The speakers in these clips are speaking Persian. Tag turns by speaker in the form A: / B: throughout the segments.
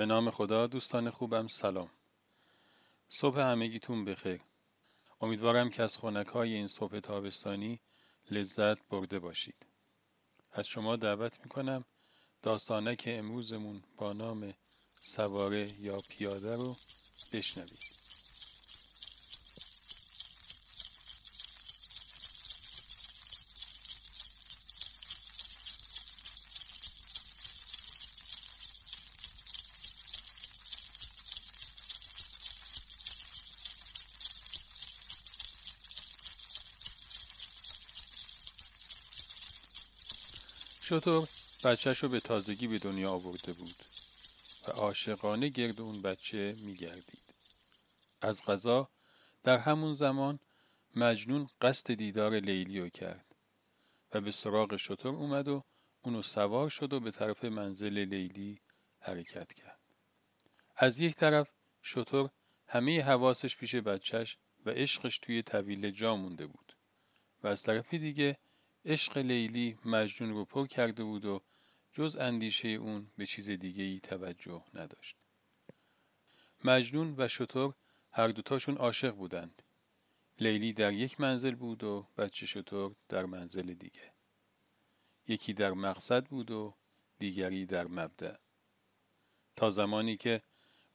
A: به نام خدا دوستان خوبم سلام. صبح همگیتون بخیر. امیدوارم که از خونک های این صبح تابستانی لذت برده باشید. از شما دعوت می‌کنم داستانک امروزمون با نام سواره یا پیاده رو بشنوید. شطور بچهش رو به تازگی به دنیا آورده بود و عاشقانه گرد اون بچه میگردید. از غذا در همون زمان مجنون قصد دیدار لیلی رو کرد و به سراغ شطور اومد و اونو سوار شد و به طرف منزل لیلی حرکت کرد. از یک طرف شطور همه حواسش پیش بچهش و عشقش توی طویل جا مونده بود و از طرف دیگه عشق لیلی مجنون رو پر کرده بود و جز اندیشه اون به چیز دیگه ای توجه نداشت. مجنون و شطور هر دوتاشون عاشق بودند. لیلی در یک منزل بود و بچه شطور در منزل دیگه. یکی در مقصد بود و دیگری در مبدع. تا زمانی که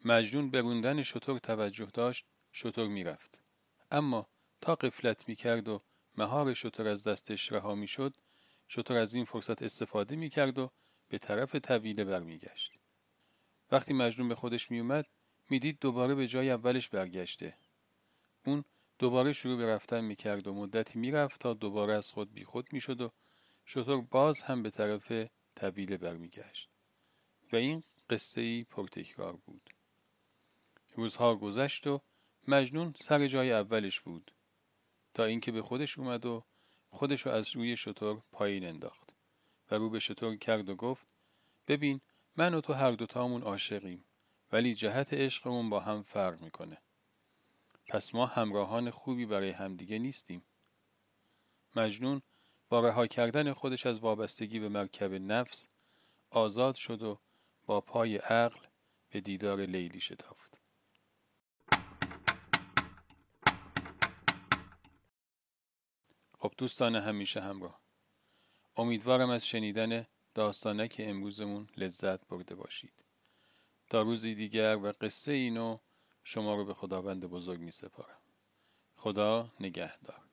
A: مجنون به روندن شطور توجه داشت شطور می‌رفت. اما تا قفلت می‌کرد و مهار شطور از دستش رها می‌شد شطور از این فرصت استفاده می‌کرد و به طرف طویله برمیگشت. وقتی مجنون به خودش میومد می‌دید دوباره به جای اولش برگشته. اون دوباره شروع به رفتن می‌کرد و مدتی می‌رفت تا دوباره از خود بیخود می‌شد و شطور باز هم به طرف طویله برمیگشت. و این قصه ای پرتکرار بود. روزها گذشت و مجنون سر جای اولش بود. تا اینکه به خودش اومد و خودش رو از روی شطور پایین انداخت و رو به شطور کرد و گفت ببین من و تو هر دوتامون عاشقیم ولی جهت عشقمون با هم فرق می‌کنه. پس ما همراهان خوبی برای همدیگه نیستیم. مجنون با رها کردن خودش از وابستگی به مرکب نفس آزاد شد و با پای عقل به دیدار لیلی شتافت. خب دوستان همیشه همراه. امیدوارم از شنیدن داستانک امروزمون لذت برده باشید. تا روزی دیگر و قصه اینو شما رو به خداوند بزرگ می سپارم خدا نگهدار.